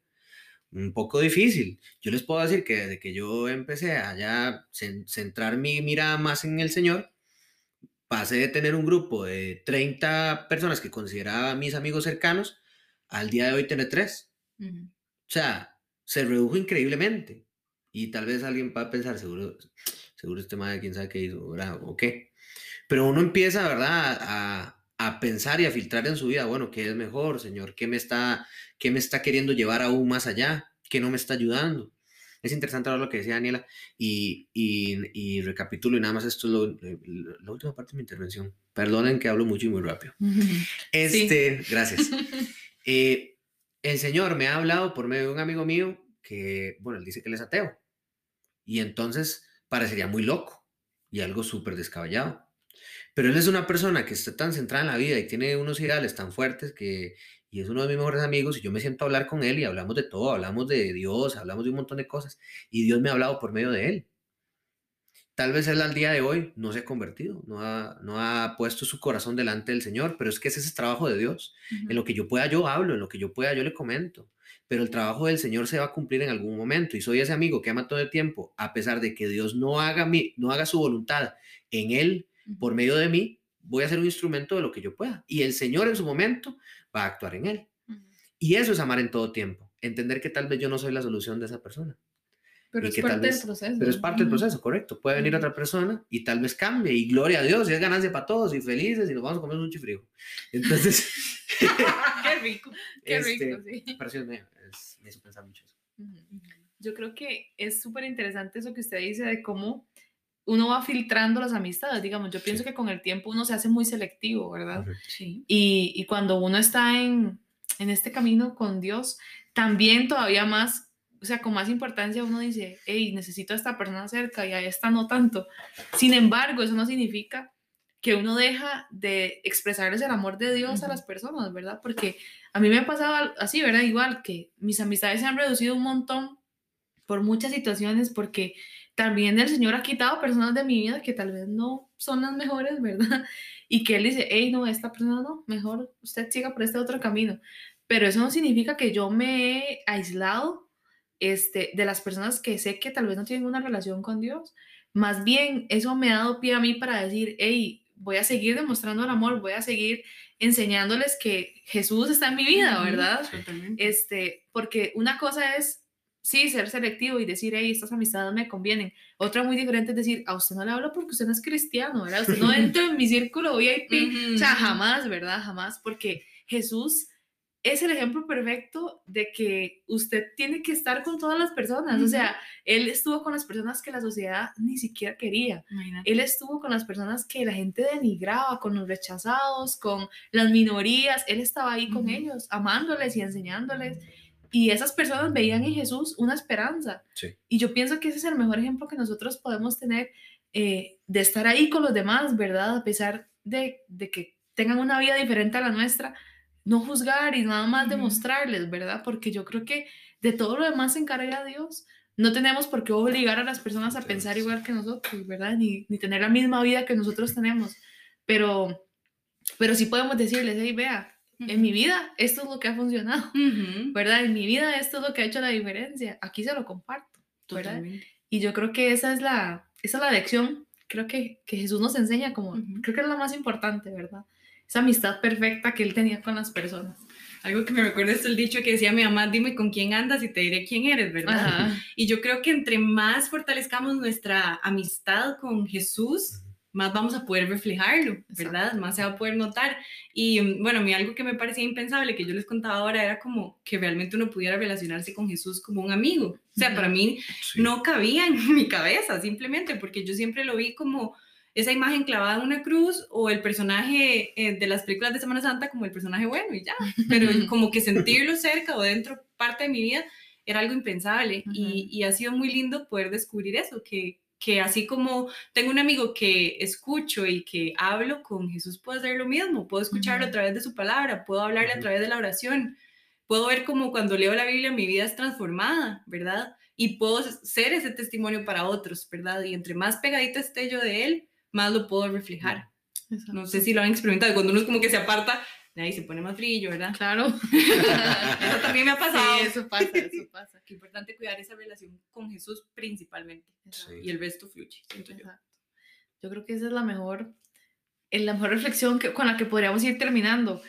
Un poco difícil. Yo les puedo decir que desde que yo empecé a ya centrar mi mirada más en el Señor, pasé de tener un grupo de 30 personas que consideraba mis amigos cercanos al día de hoy tener tres. Uh -huh. O sea, se redujo increíblemente. Y tal vez alguien va a pensar, seguro, seguro este madre, quién sabe qué hizo, ¿verdad? O qué. Pero uno empieza, ¿verdad? A, a, pensar y a filtrar en su vida, bueno, ¿qué es mejor, Señor? ¿Qué me está, qué me está queriendo llevar aún más allá? ¿Qué no me está ayudando? Es interesante ahora lo que decía Daniela y, y, y recapitulo y nada más esto es lo, la última parte de mi intervención. Perdonen que hablo mucho y muy rápido. Este, sí. gracias. eh, el Señor me ha hablado por medio de un amigo mío que, bueno, él dice que él es ateo. Y entonces parecería muy loco y algo súper descabellado. Pero él es una persona que está tan centrada en la vida y tiene unos ideales tan fuertes que, y es uno de mis mejores amigos, y yo me siento a hablar con él y hablamos de todo, hablamos de Dios, hablamos de un montón de cosas, y Dios me ha hablado por medio de él. Tal vez él al día de hoy no se ha convertido, no ha, no ha puesto su corazón delante del Señor, pero es que ese es el trabajo de Dios. Uh -huh. En lo que yo pueda yo hablo, en lo que yo pueda yo le comento pero el trabajo del Señor se va a cumplir en algún momento y soy ese amigo que ama todo el tiempo, a pesar de que Dios no haga, mi, no haga su voluntad en él, por medio de mí, voy a ser un instrumento de lo que yo pueda y el Señor en su momento va a actuar en él. Uh -huh. Y eso es amar en todo tiempo, entender que tal vez yo no soy la solución de esa persona. Pero es parte vez, del proceso. Pero es parte del proceso, correcto. Puede venir otra persona y tal vez cambie y gloria a Dios y es ganancia para todos y felices y nos vamos a comer un chifrijo. Entonces... qué rico, qué este, rico, sí. Me, es, me hizo pensar mucho eso. Yo creo que es súper interesante eso que usted dice de cómo uno va filtrando las amistades, digamos, yo pienso sí. que con el tiempo uno se hace muy selectivo, ¿verdad? Sí. Y, y cuando uno está en, en este camino con Dios, también todavía más o sea, con más importancia uno dice, hey, necesito a esta persona cerca y a esta no tanto. Sin embargo, eso no significa que uno deja de expresarles el amor de Dios uh -huh. a las personas, ¿verdad? Porque a mí me ha pasado así, ¿verdad? Igual que mis amistades se han reducido un montón por muchas situaciones, porque también el Señor ha quitado personas de mi vida que tal vez no son las mejores, ¿verdad? Y que Él dice, hey, no, esta persona no, mejor usted siga por este otro camino. Pero eso no significa que yo me he aislado este, de las personas que sé que tal vez no tienen una relación con Dios. Más bien, eso me ha dado pie a mí para decir, hey, voy a seguir demostrando el amor, voy a seguir enseñándoles que Jesús está en mi vida, ¿verdad? Este, porque una cosa es, sí, ser selectivo y decir, hey, estas amistades me convienen. Otra muy diferente es decir, a usted no le hablo porque usted no es cristiano, ¿verdad? Usted no entra en mi círculo VIP. Uh -huh. O sea, jamás, ¿verdad? Jamás, porque Jesús es el ejemplo perfecto de que usted tiene que estar con todas las personas. O sea, él estuvo con las personas que la sociedad ni siquiera quería. Él estuvo con las personas que la gente denigraba, con los rechazados, con las minorías. Él estaba ahí con ellos, amándoles y enseñándoles. Y esas personas veían en Jesús una esperanza. Y yo pienso que ese es el mejor ejemplo que nosotros podemos tener eh, de estar ahí con los demás, ¿verdad? A pesar de, de que tengan una vida diferente a la nuestra no juzgar y nada más demostrarles, ¿verdad? Porque yo creo que de todo lo demás se encarga Dios. No tenemos por qué obligar a las personas a pensar igual que nosotros, ¿verdad? Ni, ni tener la misma vida que nosotros tenemos. Pero, pero sí podemos decirles, hey, vea, en mi vida esto es lo que ha funcionado, ¿verdad? En mi vida esto es lo que ha hecho la diferencia. Aquí se lo comparto, ¿verdad? Y yo creo que esa es la, esa es la lección, creo que, que Jesús nos enseña como, creo que es la más importante, ¿verdad? Esa amistad perfecta que él tenía con las personas. Algo que me recuerda es el dicho que decía mi mamá, dime con quién andas y te diré quién eres, ¿verdad? Y yo creo que entre más fortalezcamos nuestra amistad con Jesús, más vamos a poder reflejarlo, ¿verdad? Más se va a poder notar. Y bueno, a mí algo que me parecía impensable, que yo les contaba ahora, era como que realmente uno pudiera relacionarse con Jesús como un amigo. O sea, para mí no cabía en mi cabeza, simplemente, porque yo siempre lo vi como esa imagen clavada en una cruz o el personaje eh, de las películas de Semana Santa como el personaje bueno y ya. Pero como que sentirlo cerca o dentro, parte de mi vida, era algo impensable y, y, ha sido muy lindo poder descubrir eso, que, que así como tengo un amigo que escucho y que hablo con Jesús, puedo hacer lo mismo, puedo escucharlo a través de su palabra, puedo hablarle a través de la oración, puedo ver como cuando leo la Biblia mi vida es transformada, ¿verdad? Y puedo ser ese testimonio para otros, ¿verdad? Y entre más pegadita esté yo de él, más lo puedo reflejar. No sé si lo han experimentado, cuando uno es como que se aparta, ahí se pone más brillo, ¿verdad? Claro. eso también me ha pasado. Sí, eso pasa, eso pasa. Qué importante cuidar esa relación con Jesús principalmente. Y el resto fluye, siento yo. Yo creo que esa es la mejor, la mejor reflexión que, con la que podríamos ir terminando.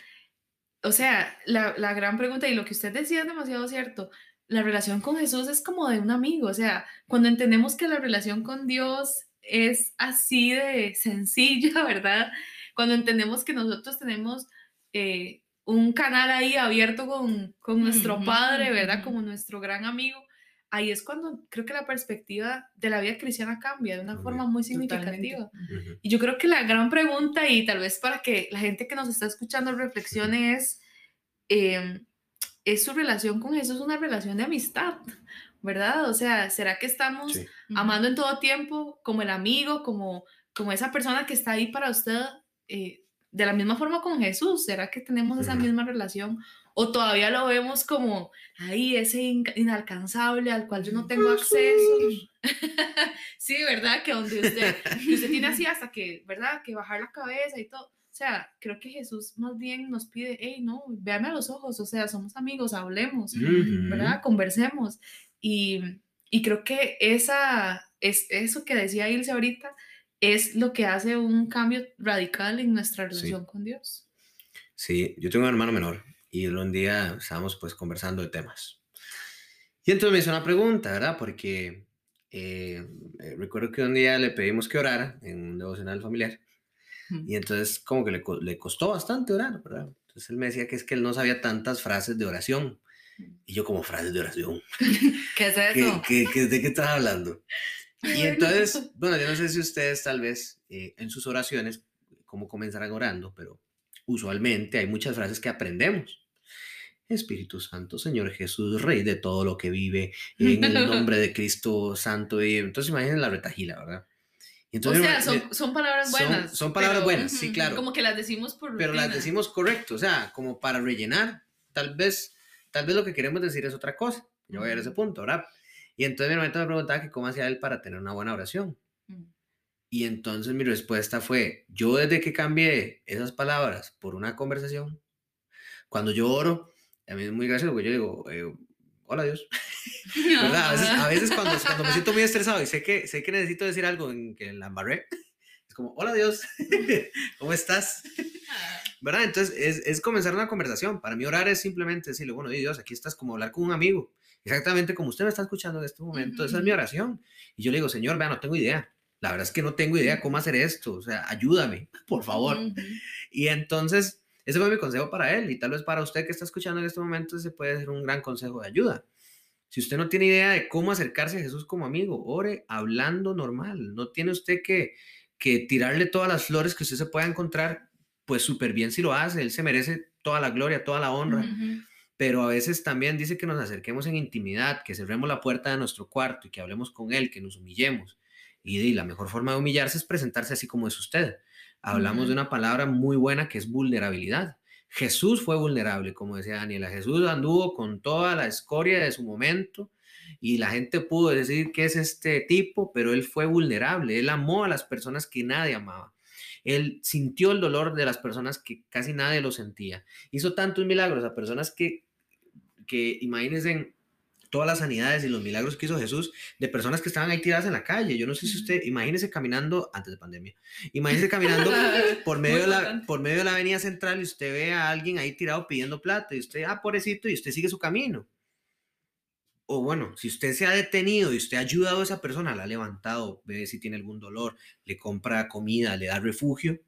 O sea, la, la gran pregunta y lo que usted decía es demasiado cierto. La relación con Jesús es como de un amigo. O sea, cuando entendemos que la relación con Dios es así de sencilla, ¿verdad? Cuando entendemos que nosotros tenemos eh, un canal ahí abierto con, con nuestro padre, ¿verdad? Como nuestro gran amigo, ahí es cuando creo que la perspectiva de la vida cristiana cambia de una forma muy significativa. Y yo creo que la gran pregunta, y tal vez para que la gente que nos está escuchando reflexione, es, em, ¿es su relación con Jesús una relación de amistad? ¿Verdad? O sea, ¿será que estamos amando en todo tiempo como el amigo, como, como esa persona que está ahí para usted eh, de la misma forma con Jesús? ¿Será que tenemos esa misma relación? ¿O todavía lo vemos como ahí, ese inalcanzable al cual yo no tengo acceso? sí, ¿verdad? Que donde usted, usted tiene así hasta que, ¿verdad? Que bajar la cabeza y todo. O sea, creo que Jesús más bien nos pide, hey, no, véame a los ojos, o sea, somos amigos, hablemos, ¿verdad? Conversemos. Y, y creo que esa, es eso que decía Ilse ahorita es lo que hace un cambio radical en nuestra relación con Dios. Sí, yo tengo un hermano menor y un día estábamos pues conversando de temas. Y entonces me hizo una pregunta, ¿verdad? Porque eh, eh, recuerdo que un día le pedimos que orara en un devocional familiar y entonces como que le, le, costó bastante orar, ¿verdad? Entonces él me decía que es que él no sabía tantas frases de oración y yo como frases de oración. ¿Qué es eso? ¿Qué, de qué estás hablando? Y entonces, bueno, yo no sé si ustedes tal vez eh, en sus oraciones, cómo comenzarán orando, pero usualmente hay muchas frases que aprendemos. Espíritu Santo, Señor Jesús, Rey de todo lo que vive, en el nombre de Cristo Santo. Y entonces imaginen la retajila, ¿verdad? Entonces, o sea, son, son palabras buenas. Son, palabras buenas, sí, claro. Como que las decimos por Pero las decimos correcto, o sea, como para rellenar. Tal vez Tal vez lo que queremos decir es otra cosa. Yo voy a, ir a ese punto, ¿verdad? Y entonces mi hermanito me preguntaba que cómo hacía él para tener una buena oración. Y entonces mi respuesta fue, yo desde que cambié esas palabras por una conversación, cuando yo oro, a mí es muy gracioso porque yo digo, eh, hola Dios. ¿Verdad? A veces, cuando, cuando, me siento muy estresado y sé que, sé que necesito decir algo en que la embarré, es como, hola Dios, ¿cómo estás? ¿Verdad? Entonces es, es, comenzar una conversación. Para mí orar es simplemente decirle, bueno, Dios, aquí estás como hablar con un amigo, exactamente como usted me está escuchando en este momento, esa es mi oración. Y yo le digo, Señor, vea, no tengo idea. La verdad es que no tengo idea cómo hacer esto, o sea, ayúdame, por favor. Y entonces Ese fue mi consejo para él y tal vez para usted que está escuchando en este momento ese puede ser un gran consejo de ayuda. Si usted no tiene idea de cómo acercarse a Jesús como amigo, ore hablando normal. No tiene usted que, que tirarle todas las flores que usted se pueda encontrar, pues súper bien si lo hace. Él se merece toda la gloria, toda la honra. Pero a veces también dice que nos acerquemos en intimidad, que cerremos la puerta de nuestro cuarto y que hablemos con Él, que nos humillemos. Y, la mejor forma de humillarse es presentarse así como es usted. Hablamos de una palabra muy buena que es vulnerabilidad. Jesús fue vulnerable, como decía Daniela. Jesús anduvo con toda la escoria de su momento y la gente pudo decir que es este tipo, pero él fue vulnerable. Él amó a las personas que nadie amaba. Él sintió el dolor de las personas que casi nadie lo sentía. Hizo tantos milagros a personas que, que imagínense, todas las sanidades y los milagros que hizo Jesús de personas que estaban ahí tiradas en la calle. Yo no sé si usted, imagínese caminando, antes de pandemia, imagínese caminando por medio, de la, por medio de la avenida central y usted ve a alguien ahí tirado pidiendo plata y usted, ah, pobrecito, y usted sigue su camino. O bueno, si usted se ha detenido y usted ha ayudado a esa persona, la ha levantado, ve si tiene algún dolor, le compra comida, le da refugio,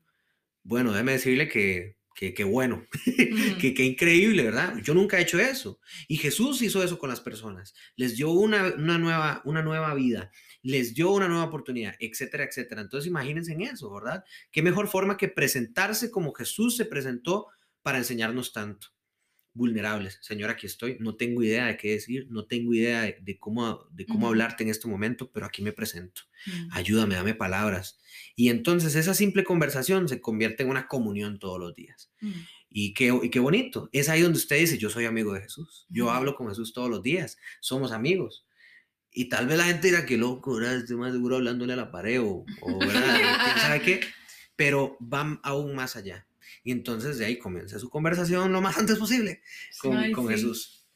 bueno, déjeme decirle que Qué, bueno, qué, qué, increíble, ¿verdad? Yo nunca he hecho eso. Y Jesús hizo eso con las personas. Les dio una, una, nueva, una nueva vida, les dio una nueva oportunidad, etcétera, etcétera. Entonces imagínense en eso, ¿verdad? Qué mejor forma que presentarse como Jesús se presentó para enseñarnos tanto. Vulnerables, Señor, aquí estoy, no tengo idea de qué decir, no tengo idea de, cómo, de cómo hablarte en este momento, pero aquí me presento. Ayúdame, dame palabras y entonces esa simple conversación se convierte en una comunión todos los días. Mm. Y, qué, y qué bonito. Es ahí donde usted dice, yo soy amigo de Jesús. Yo hablo con Jesús todos los días. Somos amigos. Y tal vez la gente dirá que loco, ¿verdad? Estoy más seguro hablándole a la pared o, ¿Sabe qué? Pero van aún más allá. Y entonces de ahí comienza su conversación lo más antes posible con, con Jesús.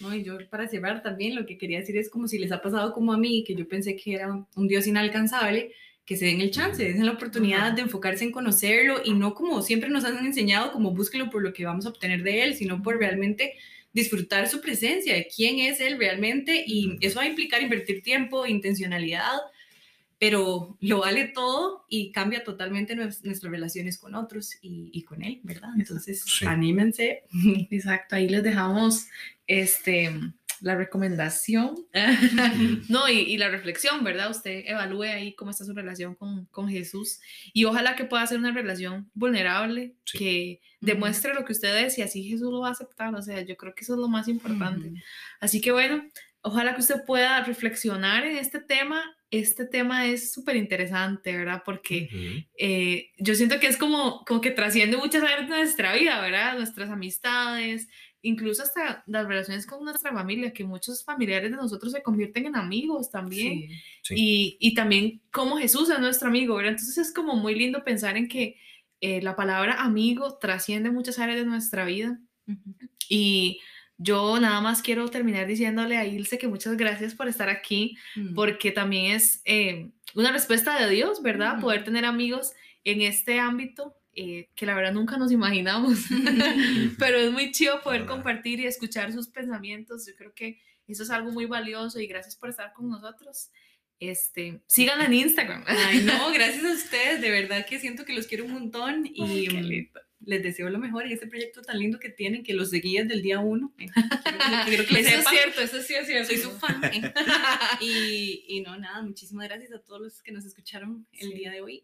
No, y yo para cerrar también lo que quería decir es como si les ha pasado como a mí, que yo pensé que era un Dios inalcanzable, que se den el chance, den la oportunidad de enfocarse en conocerlo y no como siempre nos han enseñado, como búsquelo por lo que vamos a obtener de él, sino por realmente disfrutar su presencia, de quién es él realmente y eso va a implicar invertir tiempo, intencionalidad, pero lo vale todo y cambia totalmente nuestras relaciones con otros y, con él, ¿verdad? Entonces, anímense. Exacto, ahí les dejamos este la recomendación, no, y, la reflexión, ¿verdad? Usted evalúe ahí cómo está su relación con, con Jesús y ojalá que pueda ser una relación vulnerable, que demuestre lo que usted es y así Jesús lo va a aceptar, o sea, yo creo que eso es lo más importante. Así que bueno, ojalá que usted pueda reflexionar en este tema. Este tema es súper interesante, ¿verdad? Porque eh, yo siento que es como, como que trasciende muchas áreas de nuestra vida, ¿verdad? Nuestras amistades, incluso hasta las relaciones con nuestra familia, que muchos familiares de nosotros se convierten en amigos también. Y, y, también como Jesús es nuestro amigo, ¿verdad? Entonces es como muy lindo pensar en que eh, la palabra amigo trasciende muchas áreas de nuestra vida. Y yo nada más quiero terminar diciéndole a Ilse que muchas gracias por estar aquí, mm. porque también es eh, una respuesta de Dios, ¿verdad? Poder tener amigos en este ámbito eh, que la verdad nunca nos imaginamos, pero es muy chido poder compartir y escuchar sus pensamientos. Yo creo que eso es algo muy valioso y gracias por estar con nosotros. Este, síganla en Instagram. Ay, no, gracias a ustedes, de verdad que siento que los quiero un montón y les deseo lo mejor en este proyecto tan lindo que tienen, que los seguí desde el día uno. Eh. Quiero que eso es cierto, eso sí es cierto. Soy su fan. Eh. y, y, no, nada, muchísimas gracias a todos los que nos escucharon el día de hoy.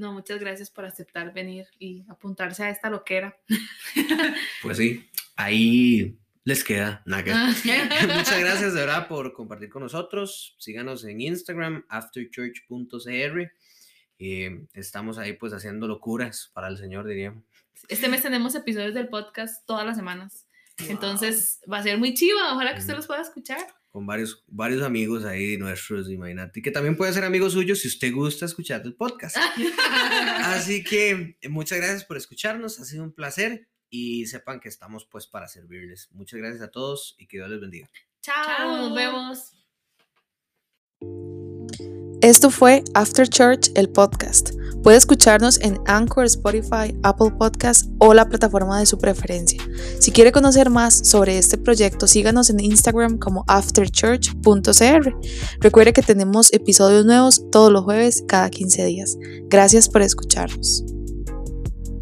No, muchas gracias por aceptar venir y apuntarse a esta loquera. Pues sí, ahí les queda. Nada Muchas gracias de verdad por compartir con nosotros. Síganos en Instagram, afterchurch.cr. Eh, estamos ahí pues haciendo locuras para el Señor, diríamos. Este mes tenemos episodios del podcast todas las semanas. Entonces va a ser muy chivo. Ojalá que usted los pueda escuchar con varios, varios amigos ahí nuestros, imagínate, que también puede ser amigo suyo si usted gusta escuchar el podcast. Así que muchas gracias por escucharnos, ha sido un placer y sepan que estamos pues para servirles. Muchas gracias a todos y que Dios les bendiga. Chao, nos vemos. Esto fue After Church, el podcast. Puede escucharnos en Anchor, Spotify, Apple Podcasts o la plataforma de su preferencia. Si quiere conocer más sobre este proyecto, síganos en Instagram como afterchurch.cr. Recuerde que tenemos episodios nuevos todos los jueves cada 15 días. Gracias por escucharnos.